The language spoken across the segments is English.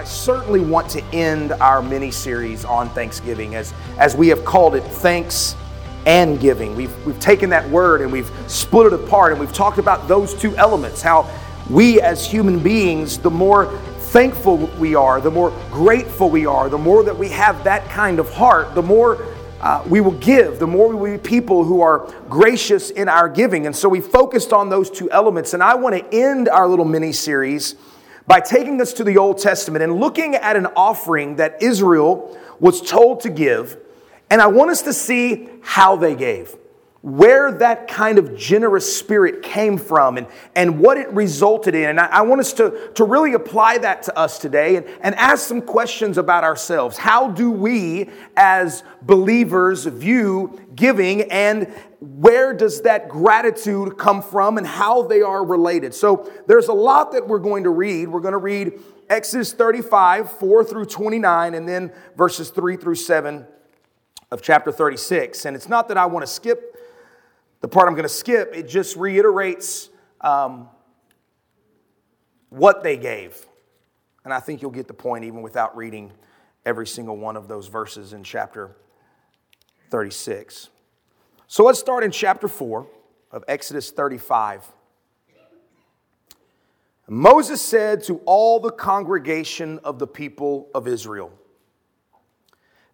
I certainly want to end our mini series on Thanksgiving as, as we have called it Thanks and Giving. We've, we've taken that word and we've split it apart and we've talked about those two elements. How we as human beings, the more thankful we are, the more grateful we are, the more that we have that kind of heart, the more uh, we will give, the more we will be people who are gracious in our giving. And so we focused on those two elements. And I want to end our little mini series by taking us to the Old Testament and looking at an offering that Israel was told to give. And I want us to see how they gave, where that kind of generous spirit came from, and, and what it resulted in. And I, I want us to, to really apply that to us today and, and ask some questions about ourselves. How do we, as believers, view giving, and where does that gratitude come from and how they are related. So there's a lot that we're going to read. We're going to read Exodus 35, 4 through 29, and then verses 3 through 7 of chapter 36. And it's not that I want to skip the part I'm going to skip, it just reiterates um, what they gave. And I think you'll get the point even without reading every single one of those verses in chapter 36. So let's start in chapter 4 of Exodus 35. Moses said to all the congregation of the people of Israel,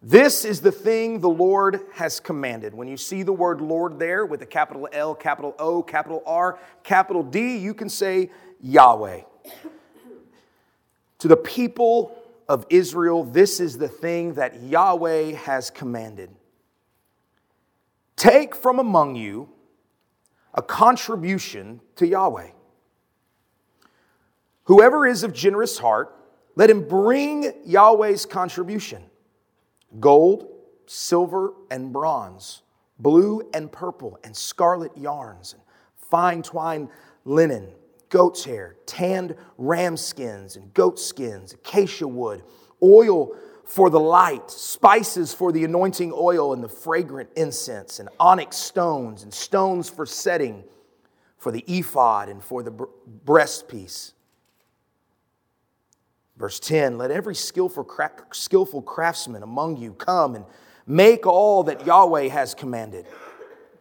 This is the thing the Lord has commanded. When you see the word Lord there with a capital L, capital O, capital R, capital D, you can say Yahweh. to the people of Israel, this is the thing that Yahweh has commanded. Take from among you a contribution to Yahweh. Whoever is of generous heart, let him bring Yahweh's contribution gold, silver, and bronze, blue and purple, and scarlet yarns, and fine twined linen, goat's hair, tanned ram skins, and goat skins, acacia wood, oil for the light, spices for the anointing oil and the fragrant incense, and onyx stones, and stones for setting, for the ephod and for the breastpiece. Verse 10 Let every skillful, cra- skillful craftsman among you come and make all that Yahweh has commanded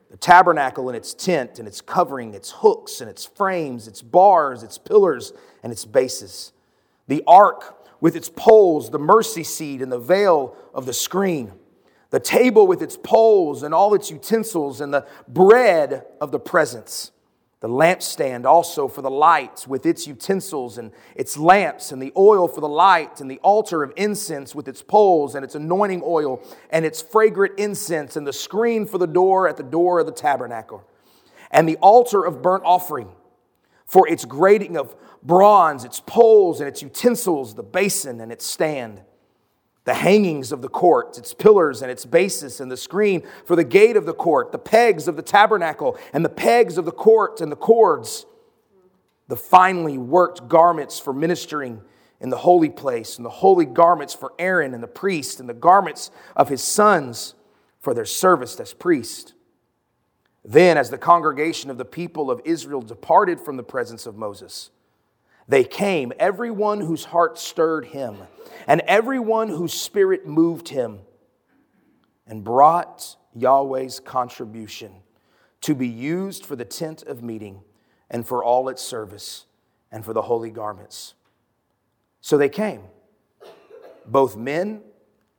the tabernacle and its tent and its covering, its hooks and its frames, its bars, its pillars, and its bases, the ark with its poles, the mercy seat, and the veil of the screen, the table with its poles and all its utensils, and the bread of the presence, the lampstand also for the light with its utensils and its lamps, and the oil for the light, and the altar of incense with its poles and its anointing oil and its fragrant incense, and the screen for the door at the door of the tabernacle, and the altar of burnt offering for its grating of bronze, its poles and its utensils, the basin and its stand, the hangings of the court, its pillars and its basis, and the screen for the gate of the court, the pegs of the tabernacle, and the pegs of the court and the cords, the finely worked garments for ministering in the holy place, and the holy garments for Aaron and the priest, and the garments of his sons for their service as priest. Then, as the congregation of the people of Israel departed from the presence of Moses, they came, everyone whose heart stirred him, and everyone whose spirit moved him, and brought Yahweh's contribution to be used for the tent of meeting and for all its service and for the holy garments. So they came, both men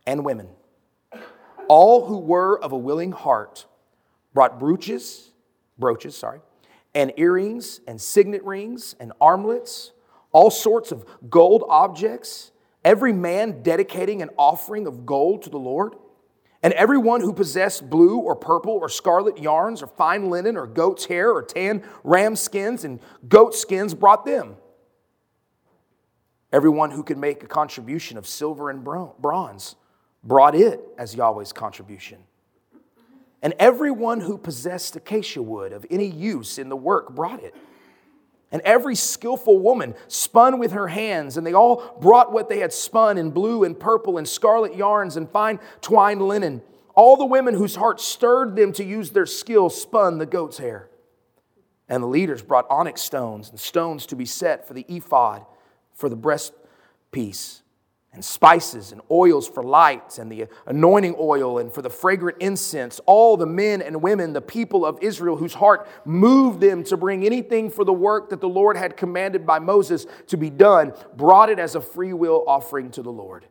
and women. All who were of a willing heart brought brooches, brooches, sorry, and earrings and signet rings and armlets all sorts of gold objects, every man dedicating an offering of gold to the Lord. And everyone who possessed blue or purple or scarlet yarns or fine linen or goat's hair or tan ram skins and goat skins brought them. Everyone who could make a contribution of silver and bronze brought it as Yahweh's contribution. And everyone who possessed acacia wood of any use in the work brought it. And every skillful woman spun with her hands, and they all brought what they had spun in blue and purple and scarlet yarns and fine twined linen. All the women whose hearts stirred them to use their skill spun the goat's hair. And the leaders brought onyx stones and stones to be set for the ephod, for the breastpiece, and spices and oils for lights and the anointing oil and for the fragrant incense. All the men and women, the people of Israel, whose heart moved them to bring anything for the work that the Lord had commanded by Moses to be done, brought it as a free will offering to the Lord.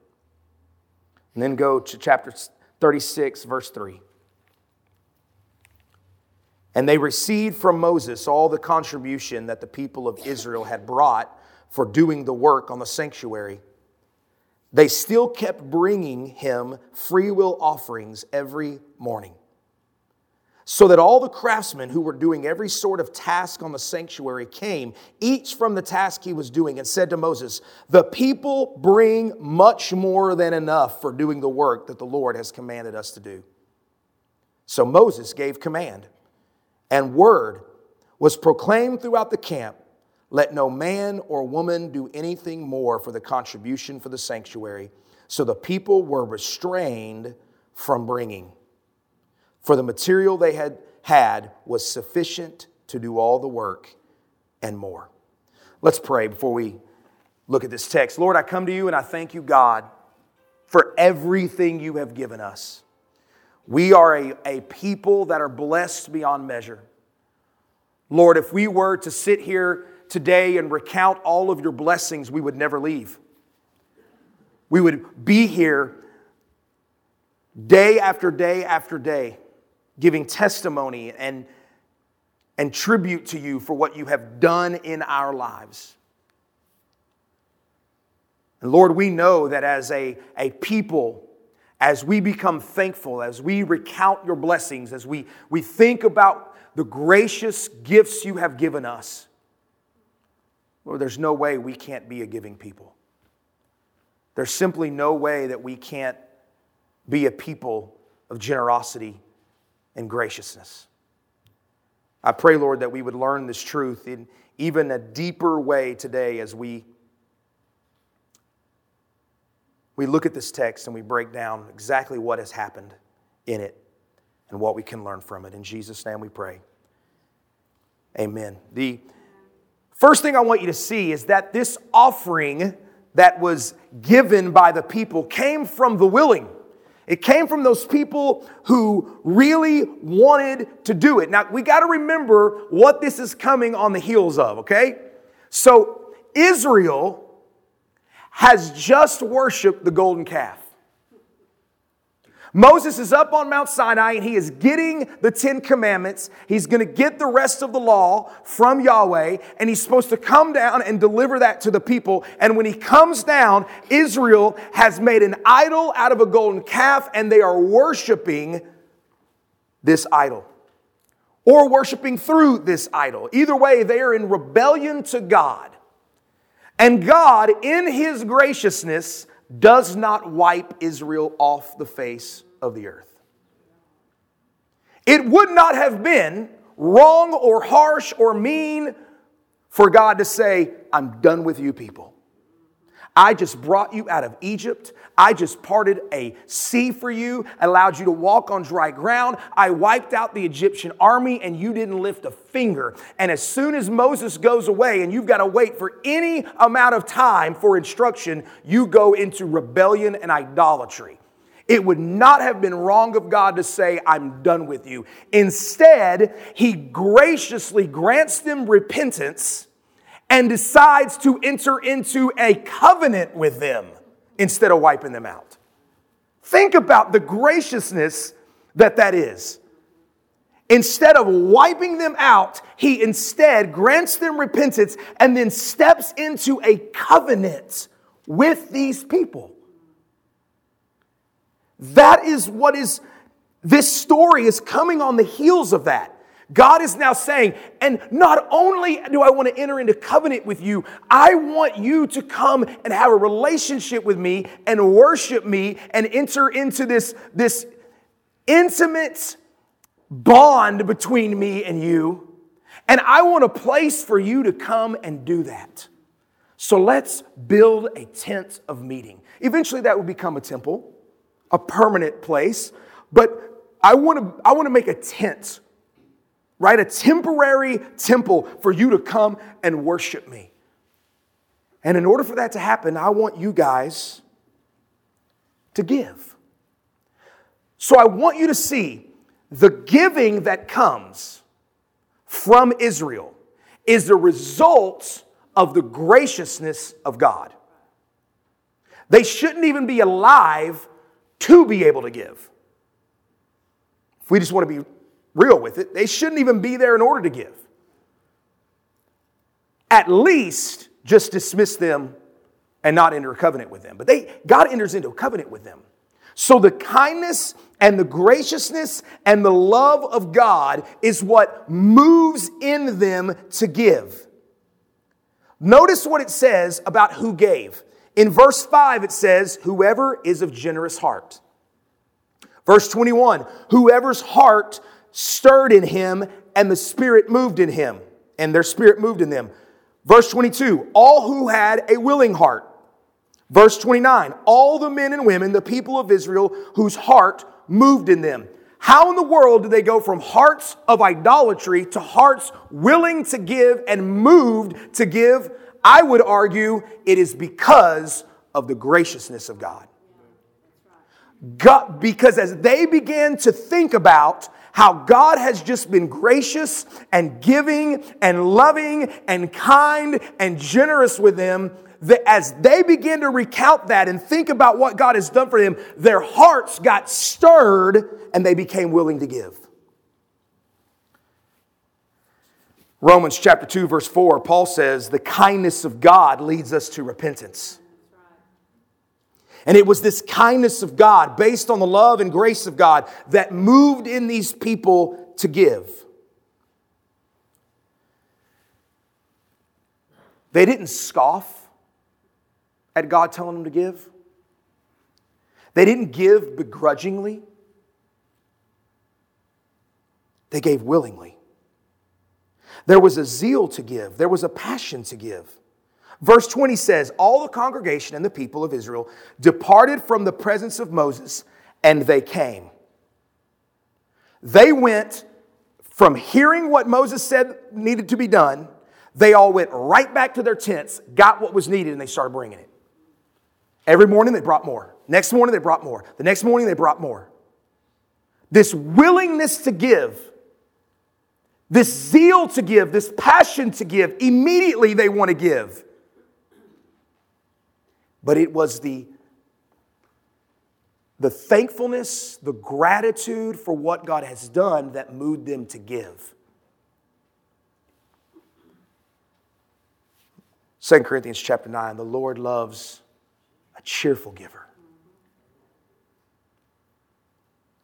And then go to chapter 36, verse 3. And they received from Moses all the contribution that the people of Israel had brought for doing the work on the sanctuary they still kept bringing him free will offerings every morning. So that all the craftsmen who were doing every sort of task on the sanctuary came, each from the task he was doing, and said to Moses, The people bring much more than enough for doing the work that the Lord has commanded us to do. So Moses gave command, and word was proclaimed throughout the camp let no man or woman do anything more for the contribution for the sanctuary. So the people were restrained from bringing. For the material they had had was sufficient to do all the work and more. Let's pray before we look at this text. Lord, I come to you and I thank you, God, for everything you have given us. We are a, a people that are blessed beyond measure. Lord, if we were to sit here today and recount all of your blessings, we would never leave. We would be here day after day after day, giving testimony and, and tribute to you for what you have done in our lives. And Lord, we know that as a, a people, as we become thankful, as we recount your blessings, as we, we think about the gracious gifts you have given us, Lord, there's no way we can't be a giving people. There's simply no way that we can't be a people of generosity and graciousness. I pray, Lord, that we would learn this truth in even a deeper way today as we, we look at this text and we break down exactly what has happened in it and what we can learn from it. In Jesus' name we pray. Amen. The First thing I want you to see is that this offering that was given by the people came from the willing. It came from those people who really wanted to do it. Now, we got to remember what this is coming on the heels of, okay? So, Israel has just worshiped the golden calf. Moses is up on Mount Sinai and he is getting the Ten Commandments. He's going to get the rest of the law from Yahweh and he's supposed to come down and deliver that to the people. And when he comes down, Israel has made an idol out of a golden calf and they are worshiping this idol or worshiping through this idol. Either way, they are in rebellion to God. And God, in his graciousness, does not wipe Israel off the face of the earth. It would not have been wrong or harsh or mean for God to say, I'm done with you people. I just brought you out of Egypt. I just parted a sea for you, allowed you to walk on dry ground. I wiped out the Egyptian army and you didn't lift a finger. And as soon as Moses goes away and you've got to wait for any amount of time for instruction, you go into rebellion and idolatry. It would not have been wrong of God to say, I'm done with you. Instead, He graciously grants them repentance and decides to enter into a covenant with them instead of wiping them out. Think about the graciousness that that is. Instead of wiping them out, he instead grants them repentance and then steps into a covenant with these people. That is what is, this story is coming on the heels of that. God is now saying, and not only do I want to enter into covenant with you, I want you to come and have a relationship with me and worship me and enter into this, this intimate bond between me and you. And I want a place for you to come and do that. So let's build a tent of meeting. Eventually, that will become a temple a permanent place, but I want to I want to make a tent, right? A temporary temple for you to come and worship me. And in order for that to happen, I want you guys to give. So I want you to see the giving that comes from Israel is the result of the graciousness of God. They shouldn't even be alive to be able to give. If we just want to be real with it, they shouldn't even be there in order to give. At least just dismiss them and not enter a covenant with them. But they God enters into a covenant with them. So the kindness and the graciousness and the love of God is what moves in them to give. Notice what it says about who gave. In verse 5, it says, Whoever is of generous heart. Verse 21, whoever's heart stirred in him and the Spirit moved in him, and their spirit moved in them. Verse 22, all who had a willing heart. Verse 29, all the men and women, the people of Israel, whose heart moved in them. How in the world did they go from hearts of idolatry to hearts willing to give and moved to give? I would argue it is because of the graciousness of God. God, because as they began to think about how God has just been gracious and giving and loving and kind and generous with them, that as they began to recount that and think about what God has done for them, their hearts got stirred and they became willing to give. Romans chapter 2, verse 4, Paul says, The kindness of God leads us to repentance. And it was this kindness of God, based on the love and grace of God, that moved in these people to give. They didn't scoff at God telling them to give, they didn't give begrudgingly, they gave willingly. There was a zeal to give, there was a passion to give. Verse 20 says, All the congregation and the people of Israel departed from the presence of Moses, and they came. They went from hearing what Moses said needed to be done, they all went right back to their tents, got what was needed, and they started bringing it. Every morning they brought more. Next morning they brought more. The next morning they brought more. This willingness to give, this zeal to give, this passion to give, immediately they want to give but it was the, the thankfulness, the gratitude for what God has done that moved them to give. 2 Corinthians chapter 9 the Lord loves a cheerful giver.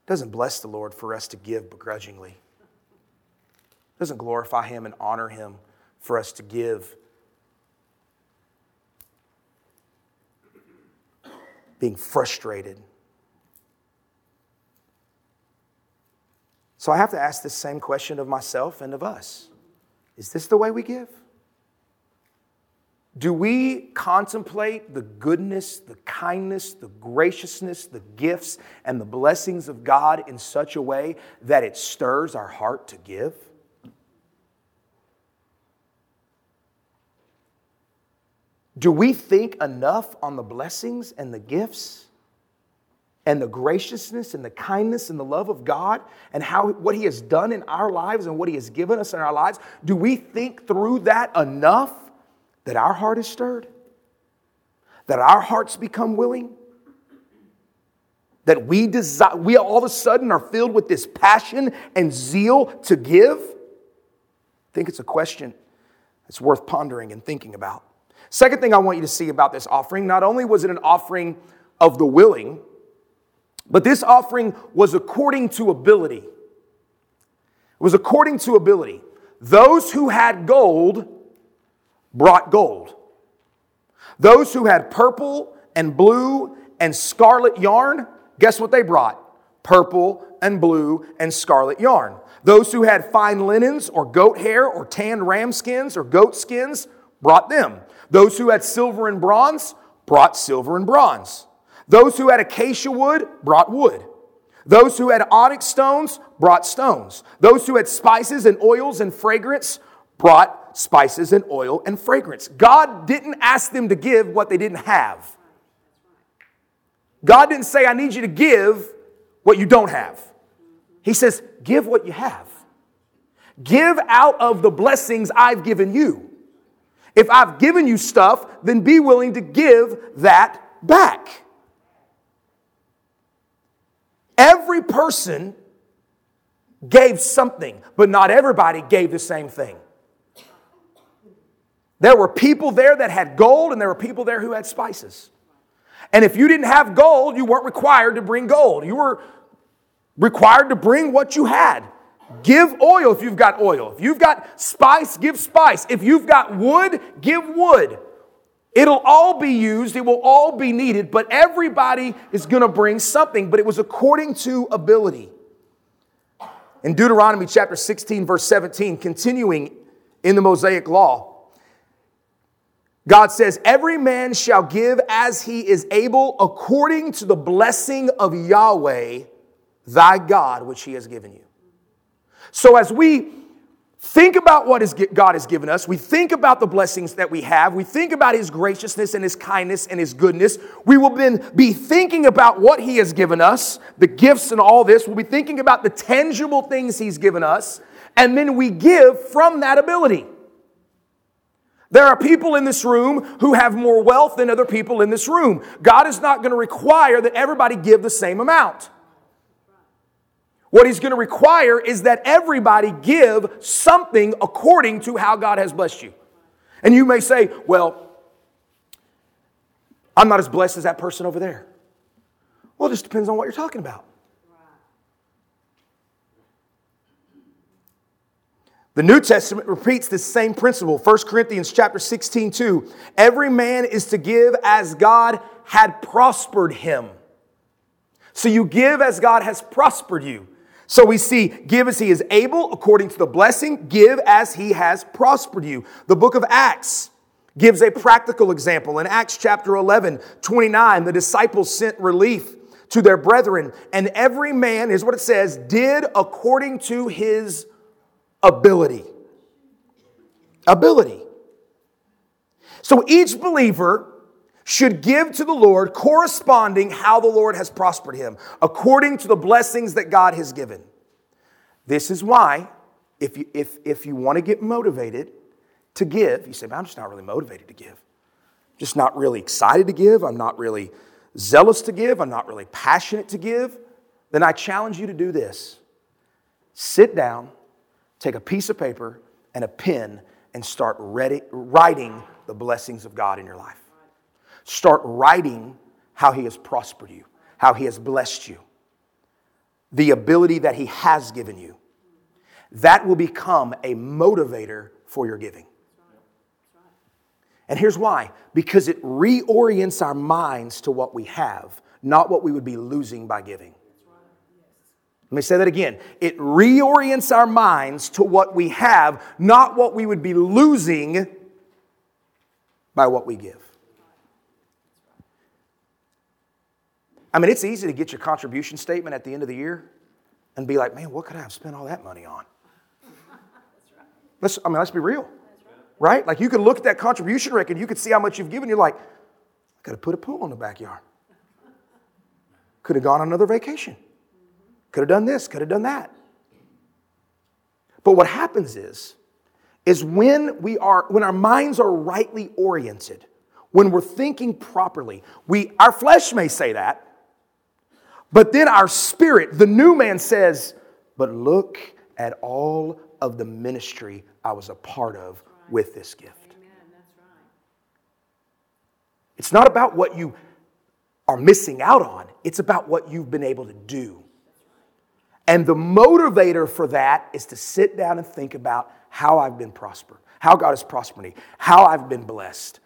Doesn't bless the Lord for us to give begrudgingly. Doesn't glorify him and honor him for us to give being frustrated. So I have to ask this same question of myself and of us Is this the way we give? Do we contemplate the goodness, the kindness, the graciousness, the gifts, and the blessings of God in such a way that it stirs our heart to give? Do we think enough on the blessings and the gifts and the graciousness and the kindness and the love of God and how what He has done in our lives and what He has given us in our lives? Do we think through that enough that our heart is stirred? That our hearts become willing? That we desire, we all of a sudden are filled with this passion and zeal to give? I think it's a question that's worth pondering and thinking about. Second thing I want you to see about this offering not only was it an offering of the willing, but this offering was according to ability. It was according to ability. Those who had gold brought gold. Those who had purple and blue and scarlet yarn, guess what they brought? Purple and blue and scarlet yarn. Those who had fine linens or goat hair or tanned ram skins or goat skins brought them. Those who had silver and bronze brought silver and bronze. Those who had acacia wood brought wood. Those who had onyx stones brought stones. Those who had spices and oils and fragrance brought spices and oil and fragrance. God didn't ask them to give what they didn't have. God didn't say, I need you to give what you don't have. He says, give what you have. Give out of the blessings I've given you. If I've given you stuff, then be willing to give that back. Every person gave something, but not everybody gave the same thing. There were people there that had gold, and there were people there who had spices. And if you didn't have gold, you weren't required to bring gold. You were required to bring what you had. Give oil if you've got oil. If you've got spice, give spice. If you've got wood, give wood. It'll all be used, it will all be needed, but everybody is going to bring something, but it was according to ability. In Deuteronomy chapter 16, verse 17, continuing in the Mosaic law, God says, Every man shall give as he is able according to the blessing of Yahweh, thy God, which he has given you. So as we think about what is God has given us, we think about the blessings that we have, we think about his graciousness and his kindness and his goodness, we will then be thinking about what he has given us, the gifts and all this, we'll be thinking about the tangible things he's given us, and then we give from that ability. There are people in this room who have more wealth than other people in this room. God is not going to require that everybody give the same amount. What he's going to require is that everybody give something according to how God has blessed you. And you may say, well, I'm not as blessed as that person over there. Well, it just depends on what you're talking about. The New Testament repeats this same principle. 1 Corinthians chapter 16, 2. Every man is to give as God had prospered him. So you give as God has prospered you. So we see, give as he is able, according to the blessing, give as he has prospered you. The book of Acts gives a practical example. In Acts chapter 11, 29, the disciples sent relief to their brethren, and every man, is what it says, did according to his ability. Ability. So each believer should give to the Lord corresponding how the Lord has prospered him, according to the blessings that God has given. This is why, if you, if, if you want to get motivated to give, you say, I'm just not really motivated to give. I'm Just not really excited to give. I'm not really zealous to give. I'm not really passionate to give. Then I challenge you to do this sit down, take a piece of paper and a pen, and start writing the blessings of God in your life. Start writing how He has prospered you, how He has blessed you, the ability that He has given you. That will become a motivator for your giving. And here's why because it reorients our minds to what we have, not what we would be losing by giving. Let me say that again. It reorients our minds to what we have, not what we would be losing by what we give. I mean, it's easy to get your contribution statement at the end of the year and be like, man, what could I have spent all that money on? Let's, I mean, let's be real. Right? Like you could look at that contribution record, you could see how much you've given. You're like, I could have put a pool in the backyard. Could have gone on another vacation. Could have done this, could have done that. But what happens is, is when we are, when our minds are rightly oriented, when we're thinking properly, we, our flesh may say that, but then our spirit, the new man says, but look at all of the ministry I was a part of with this gift. It's not about what you are missing out on, it's about what you've been able to do. And the motivator for that is to sit down and think about how I've been prospered, how God has prospered me, how I've been blessed,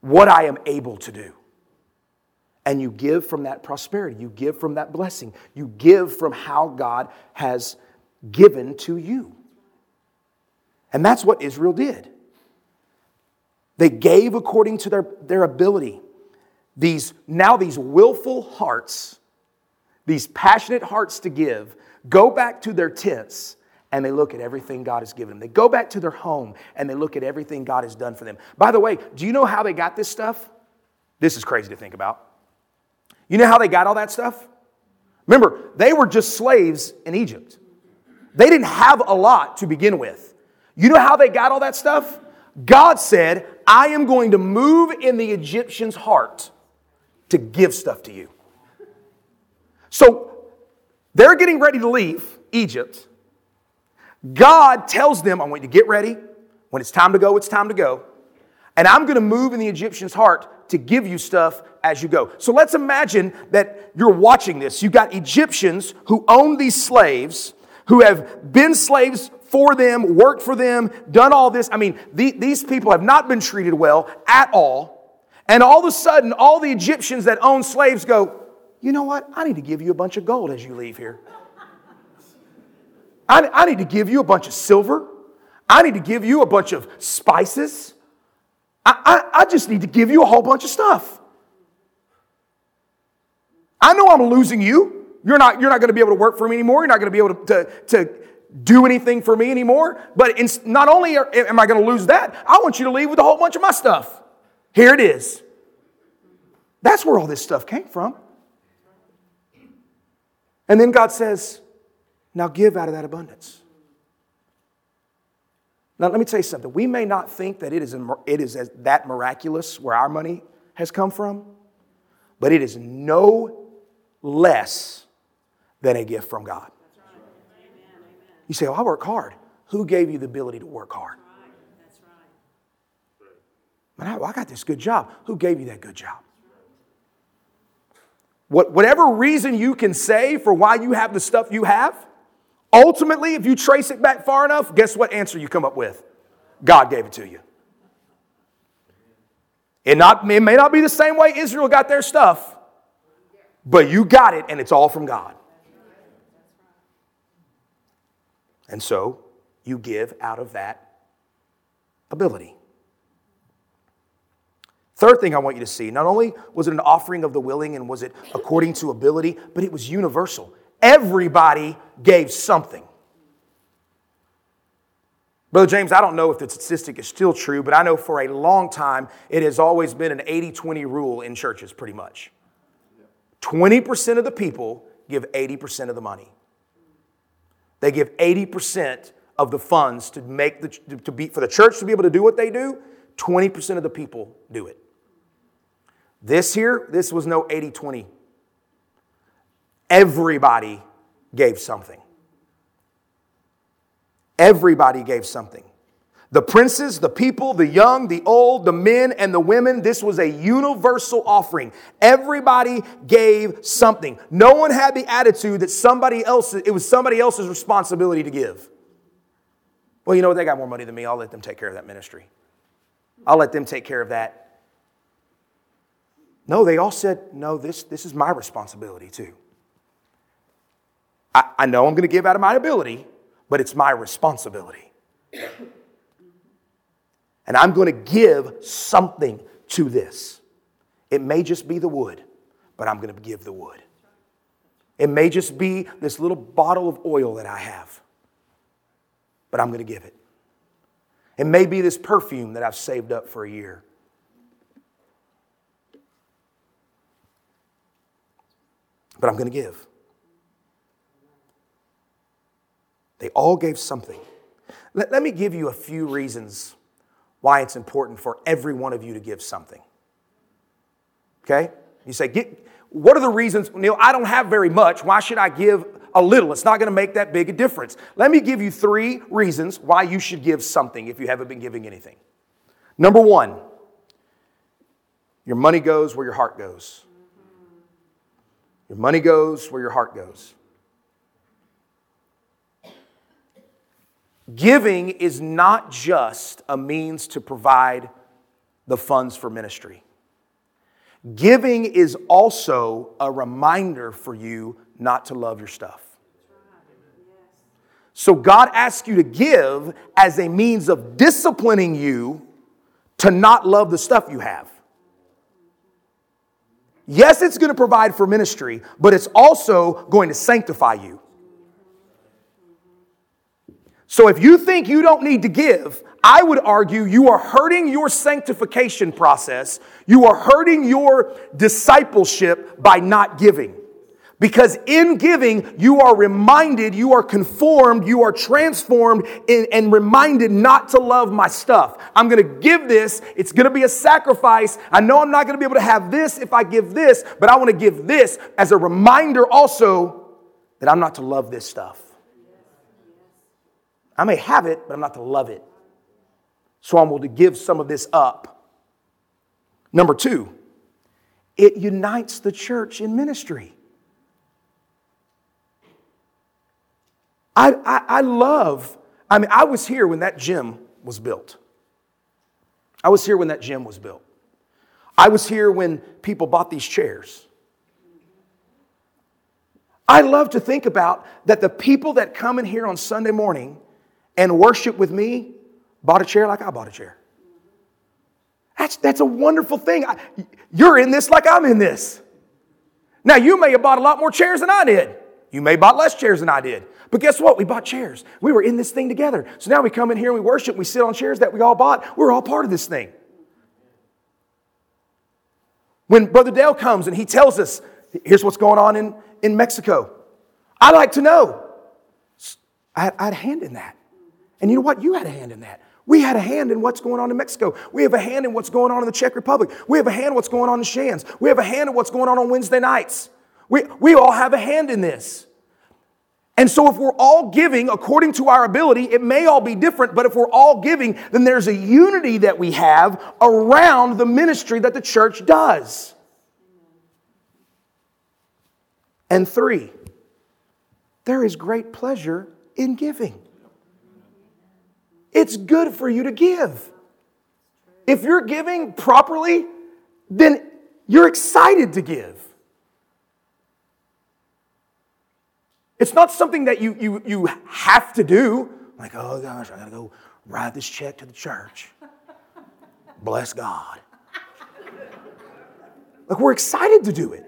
what I am able to do. And you give from that prosperity, you give from that blessing, you give from how God has given to you. And that's what Israel did. They gave according to their, their ability. These now these willful hearts these passionate hearts to give, go back to their tents and they look at everything God has given them. They go back to their home and they look at everything God has done for them. By the way, do you know how they got this stuff? This is crazy to think about. You know how they got all that stuff? Remember, they were just slaves in Egypt. They didn't have a lot to begin with. You know how they got all that stuff? God said, I am going to move in the Egyptian's heart to give stuff to you. So they're getting ready to leave Egypt. God tells them, I want you to get ready. When it's time to go, it's time to go. And I'm going to move in the Egyptian's heart to give you stuff as you go. So let's imagine that you're watching this. You've got Egyptians who own these slaves, who have been slaves for them, worked for them, done all this. I mean, the, these people have not been treated well at all. And all of a sudden, all the Egyptians that own slaves go, you know what? I need to give you a bunch of gold as you leave here. I, I need to give you a bunch of silver. I need to give you a bunch of spices. I, I, I just need to give you a whole bunch of stuff. I know I'm losing you. You're not, you're not going to be able to work for me anymore. You're not going to be able to, to, to do anything for me anymore. But in, not only are, am I going to lose that, I want you to leave with a whole bunch of my stuff. Here it is. That's where all this stuff came from. And then God says, Now give out of that abundance. Now, let me tell you something. We may not think that it is, it is that miraculous where our money has come from, but it is no less than a gift from God. You say, Oh, I work hard. Who gave you the ability to work hard? Man, I, I got this good job. Who gave you that good job? What, whatever reason you can say for why you have the stuff you have, ultimately, if you trace it back far enough, guess what answer you come up with? God gave it to you. It, not, it may not be the same way Israel got their stuff, but you got it and it's all from God. And so you give out of that ability. Third thing I want you to see not only was it an offering of the willing and was it according to ability, but it was universal. Everybody gave something. Brother James, I don't know if the statistic is still true, but I know for a long time it has always been an 80 20 rule in churches, pretty much. 20% of the people give 80% of the money. They give 80% of the funds to make the, to be, for the church to be able to do what they do, 20% of the people do it. This here, this was no 80 20. Everybody gave something. Everybody gave something. The princes, the people, the young, the old, the men, and the women, this was a universal offering. Everybody gave something. No one had the attitude that somebody else, it was somebody else's responsibility to give. Well, you know what? They got more money than me. I'll let them take care of that ministry. I'll let them take care of that. No, they all said, no, this, this is my responsibility too. I, know I'm going to give out of my ability, but it's my responsibility. And I'm going to give something to this. It may just be the wood, but I'm going to give the wood. It may just be this little bottle of oil that I have, but I'm going to give it. It may be this perfume that I've saved up for a year, but I'm going to give. They all gave something. Let, let me give you a few reasons why it's important for every one of you to give something. Okay? You say, get, what are the reasons? Neil, I don't have very much. Why should I give a little? It's not going to make that big a difference. Let me give you three reasons why you should give something if you haven't been giving anything. Number one, your money goes where your heart goes. Your money goes where your heart goes. Giving is not just a means to provide the funds for ministry. Giving is also a reminder for you not to love your stuff. So God asks you to give as a means of disciplining you to not love the stuff you have. Yes, it's going to provide for ministry, but it's also going to sanctify you. So if you think you don't need to give, I would argue you are hurting your sanctification process. You are hurting your discipleship by not giving. Because in giving, you are reminded, you are conformed, you are transformed, in, and reminded not to love my stuff. I'm gonna give this, it's gonna be a sacrifice. I know I'm not gonna be able to have this if I give this, but I wanna give this as a reminder also that I'm not to love this stuff. I may have it, but I'm not to love it. So I'm able to give some of this up. Number two, it unites the church in ministry. I, I, I love, I mean, I was here when that gym was built. I was here when that gym was built. I was here when people bought these chairs. I love to think about that the people that come in here on Sunday morning and worship with me bought a chair like I bought a chair. That's, that's a wonderful thing. I, you're in this like I'm in this. Now, you may have bought a lot more chairs than I did. You may have bought less chairs than I did. But guess what? We bought chairs. We were in this thing together. So now we come in here and we worship, we sit on chairs that we all bought. We're all part of this thing. When Brother Dale comes and he tells us, here's what's going on in, in Mexico, I like to know. I I had a hand in that. And you know what? You had a hand in that. We had a hand in what's going on in Mexico. We have a hand in what's going on in the Czech Republic. We have a hand in what's going on in Shans. We have a hand in what's going on on Wednesday nights. We, we all have a hand in this. And so, if we're all giving according to our ability, it may all be different, but if we're all giving, then there's a unity that we have around the ministry that the church does. And three, there is great pleasure in giving. It's good for you to give. If you're giving properly, then you're excited to give. It's not something that you, you, you have to do. Like, oh gosh, I gotta go write this check to the church. Bless God. Like, we're excited to do it.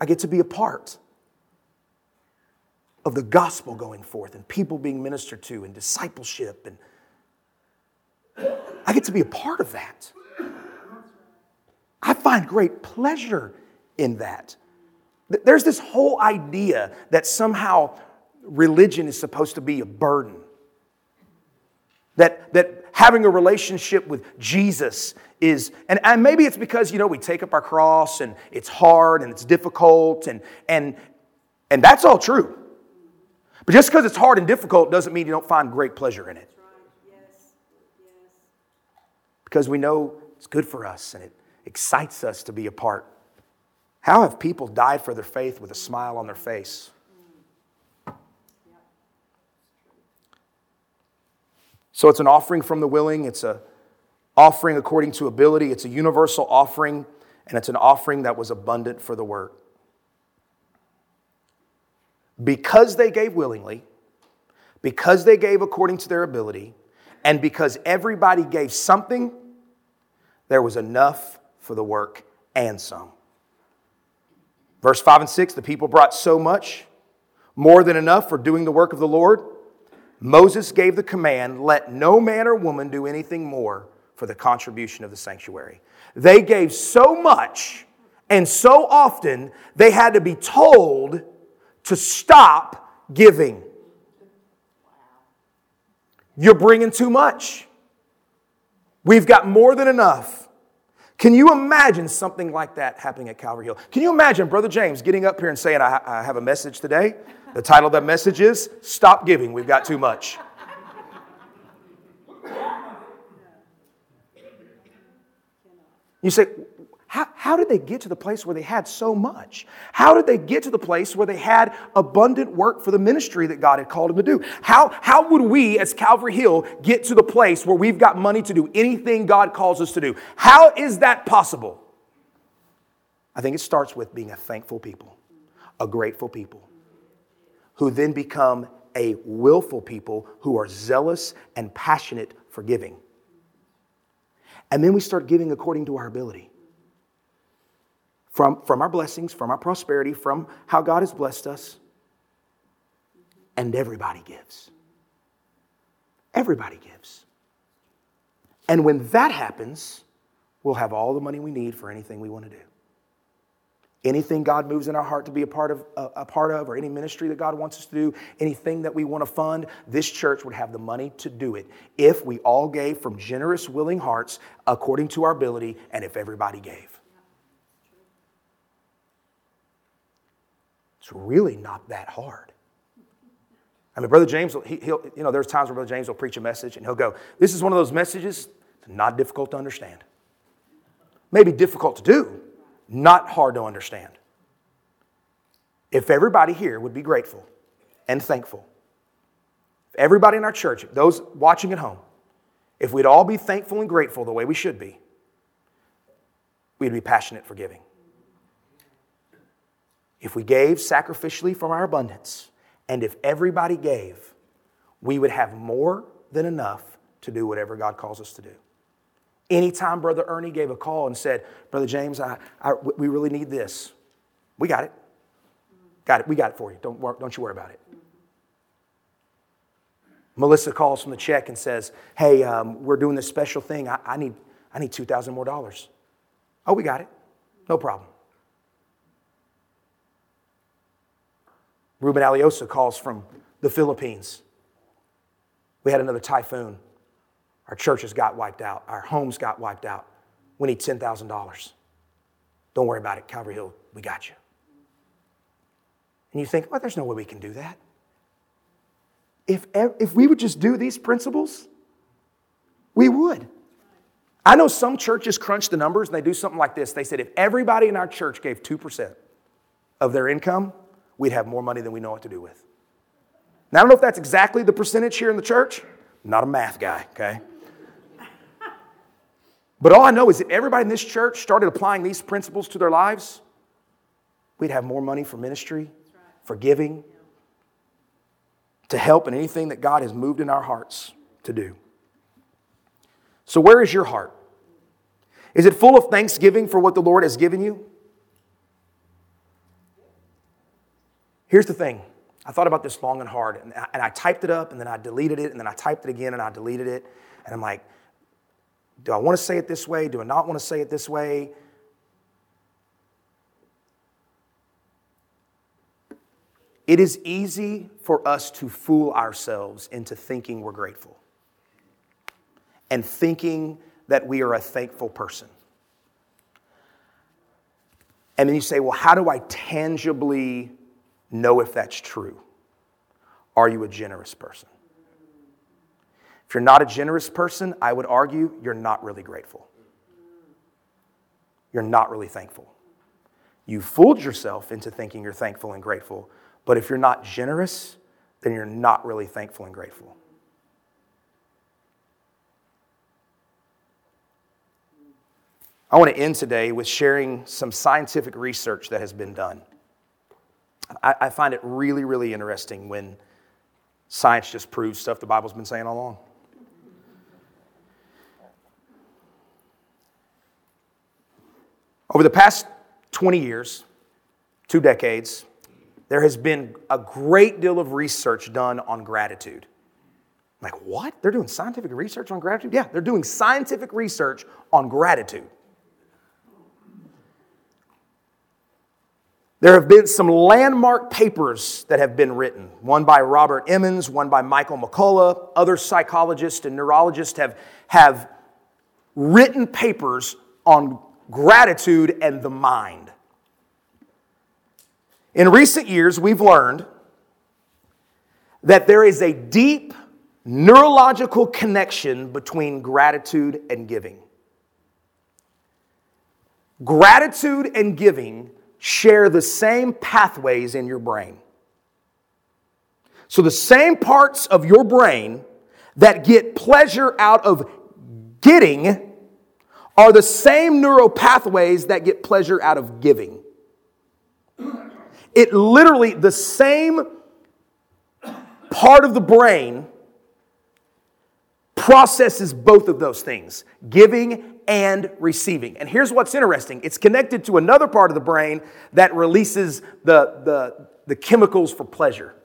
I get to be a part of the gospel going forth and people being ministered to and discipleship. And I get to be a part of that. I find great pleasure in that. There's this whole idea that somehow religion is supposed to be a burden. That, that having a relationship with Jesus is, and, and maybe it's because, you know, we take up our cross and it's hard and it's difficult and, and, and that's all true. But just because it's hard and difficult doesn't mean you don't find great pleasure in it. Because we know it's good for us and it excites us to be a part how have people died for their faith with a smile on their face? So it's an offering from the willing, it's an offering according to ability, it's a universal offering, and it's an offering that was abundant for the work. Because they gave willingly, because they gave according to their ability, and because everybody gave something, there was enough for the work and some. Verse 5 and 6 the people brought so much, more than enough for doing the work of the Lord. Moses gave the command let no man or woman do anything more for the contribution of the sanctuary. They gave so much and so often they had to be told to stop giving. You're bringing too much. We've got more than enough. Can you imagine something like that happening at Calvary Hill? Can you imagine Brother James getting up here and saying, I, I have a message today? The title of that message is Stop Giving, We've Got Too Much. You say, how, how did they get to the place where they had so much? How did they get to the place where they had abundant work for the ministry that God had called them to do? How, how would we, as Calvary Hill, get to the place where we've got money to do anything God calls us to do? How is that possible? I think it starts with being a thankful people, a grateful people, who then become a willful people who are zealous and passionate for giving. And then we start giving according to our ability from, from our blessings, from our prosperity, from how God has blessed us. And everybody gives. Everybody gives. And when that happens, we'll have all the money we need for anything we want to do. Anything God moves in our heart to be a part of, a, a part of, or any ministry that God wants us to do, anything that we want to fund, this church would have the money to do it if we all gave from generous, willing hearts according to our ability, and if everybody gave. It's really not that hard. I mean, Brother James, he, will you know, there's times where Brother James will preach a message and he'll go, This is one of those messages not difficult to understand. Maybe difficult to do, not hard to understand. If everybody here would be grateful and thankful, everybody in our church, those watching at home, if we'd all be thankful and grateful the way we should be, we'd be passionate for giving. If we gave sacrificially from our abundance, and if everybody gave, we would have more than enough to do whatever God calls us to do. Anytime Brother Ernie gave a call and said, Brother James, I, I, we really need this, we got it. Got it. We got it for you. Don't, don't you worry about it. Melissa calls from the check and says, Hey, um, we're doing this special thing. I, I need, I need 2000 more dollars. Oh, we got it. No problem. Ruben Aliosa calls from the Philippines. We had another typhoon. Our churches got wiped out. Our homes got wiped out. We need $10,000. Don't worry about it, Calvary Hill, we got you. And you think, well, there's no way we can do that. If, if we would just do these principles, we would. I know some churches crunch the numbers and they do something like this. They said if everybody in our church gave 2% of their income, we'd have more money than we know what to do with. Now, I don't know if that's exactly the percentage here in the church. I'm not a math guy, okay? But all I know is that everybody in this church started applying these principles to their lives, we'd have more money for ministry, for giving, to help in anything that God has moved in our hearts to do. So, where is your heart? Is it full of thanksgiving for what the Lord has given you? Here's the thing I thought about this long and hard, and I, and I typed it up, and then I deleted it, and then I typed it again, and I deleted it. And I'm like, do I want to say it this way? Do I not want to say it this way? It is easy for us to fool ourselves into thinking we're grateful and thinking that we are a thankful person. And then you say, well, how do I tangibly know if that's true. Are you a generous person? If you're not a generous person, I would argue you're not really grateful. You're not really thankful. You fooled yourself into thinking you're thankful and grateful, but if you're not generous, then you're not really thankful and grateful. I want to end today with sharing some scientific research that has been done. I, I find it really, really interesting when science just proves stuff the Bible's been saying all along. Over the past 20 years, two decades, there has been a great deal of research done on gratitude. Like, what? They're doing scientific research on gratitude? Yeah, they're doing scientific research on gratitude. There have been some landmark papers that have been written, one by Robert Emmons, one by Michael McCullough. Other psychologists and neurologists have, have written papers on gratitude and the mind. In recent years, we've learned that there is a deep neurological connection between gratitude and giving. Gratitude and giving share the same pathways in your brain. So, the same parts of your brain that get pleasure out of getting are the same neural pathways that get pleasure out of giving. It literally, the same part of the brain processes both of those things giving and receiving. And here's what's interesting it's connected to another part of the brain that releases the, the, the chemicals for pleasure.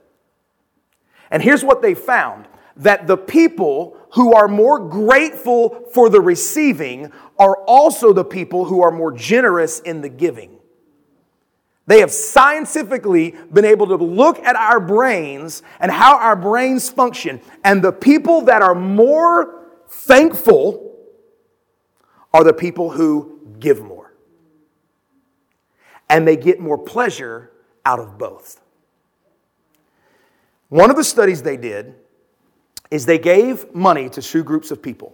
And here's what they found that the people who are more grateful for the receiving are also the people who are more generous in the giving. They have scientifically been able to look at our brains and how our brains function, and the people that are more thankful are the people who give more. And they get more pleasure out of both. One of the studies they did is they gave money to two groups of people,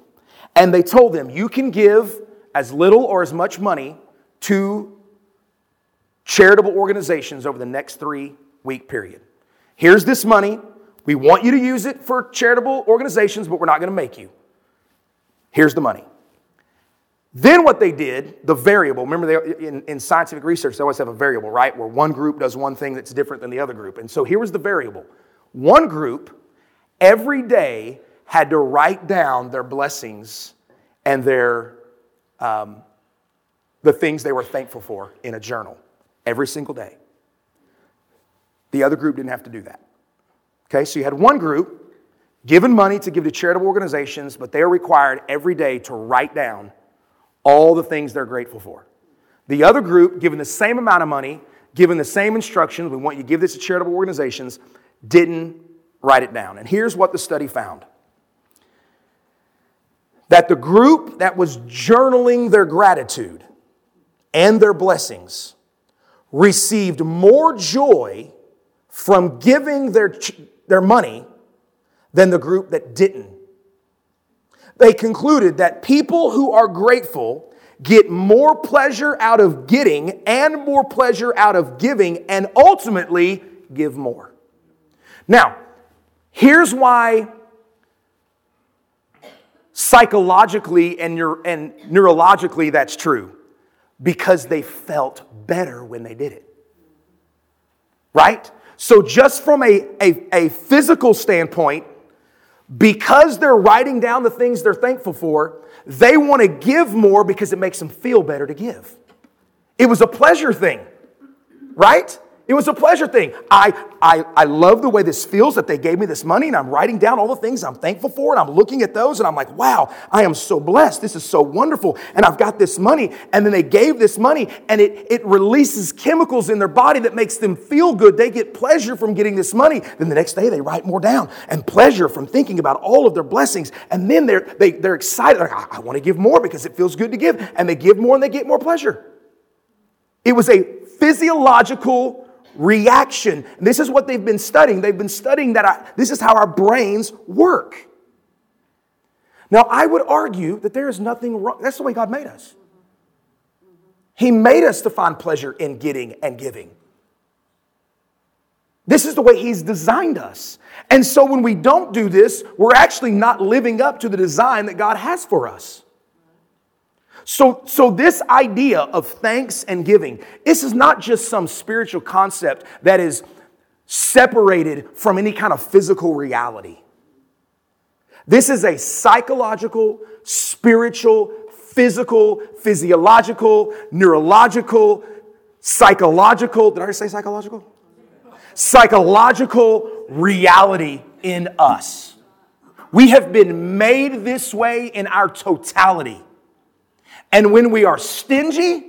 and they told them, you can give as little or as much money to charitable organizations over the next three week period. Here's this money. We want you to use it for charitable organizations, but we're not going to make you. Here's the money. Then what they did, the variable, remember they, in, in scientific research, they always have a variable, right? Where one group does one thing that's different than the other group. And so here was the variable. One group every day had to write down their blessings and their, um, the things they were thankful for in a journal every single day. The other group didn't have to do that. Okay, so you had one group given money to give to charitable organizations, but they are required every day to write down all the things they're grateful for. The other group, given the same amount of money, given the same instructions, we want you to give this to charitable organizations, didn't write it down. And here's what the study found that the group that was journaling their gratitude and their blessings received more joy from giving their, their money than the group that didn't. They concluded that people who are grateful get more pleasure out of getting and more pleasure out of giving and ultimately give more. Now, here's why psychologically and, neuro- and neurologically that's true because they felt better when they did it. Right? So, just from a, a, a, physical standpoint, because they're writing down the things they're thankful for, they want to give more because it makes them feel better to give. It was a pleasure thing, right? It was a pleasure thing. I, I, I love the way this feels that they gave me this money and I'm writing down all the things I'm thankful for and I'm looking at those and I'm like, wow, I am so blessed. This is so wonderful. And I've got this money. And then they gave this money and it, it releases chemicals in their body that makes them feel good. They get pleasure from getting this money. Then the next day they write more down and pleasure from thinking about all of their blessings. And then they're, they, they're excited. Like, I, I want to give more because it feels good to give. And they give more and they get more pleasure. It was a physiological reaction. And this is what they've been studying. They've been studying that I, this is how our brains work. Now, I would argue that there is nothing wrong. That's the way God made us. He made us to find pleasure in getting and giving. This is the way He's designed us. And so when we don't do this, we're actually not living up to the design that God has for us. So, so this idea of thanks and giving, this is not just some spiritual concept that is separated from any kind of physical reality. This is a psychological, spiritual, physical, physiological, neurological, psychological, did I say psychological? Psychological reality in us. We have been made this way in our totality. And when we are stingy,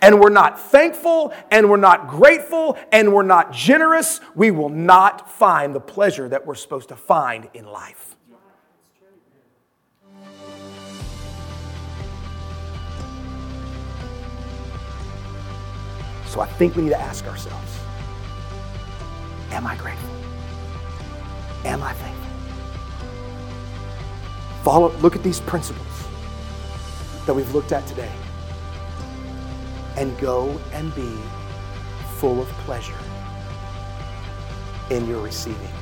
and we're not thankful, and we're not grateful, and we're not generous, we will not find the pleasure that we're supposed to find in life. So I think we need to ask ourselves Am I grateful? Am I thankful? Follow, look at these principles that we've looked at today and go and be full of pleasure in your receiving.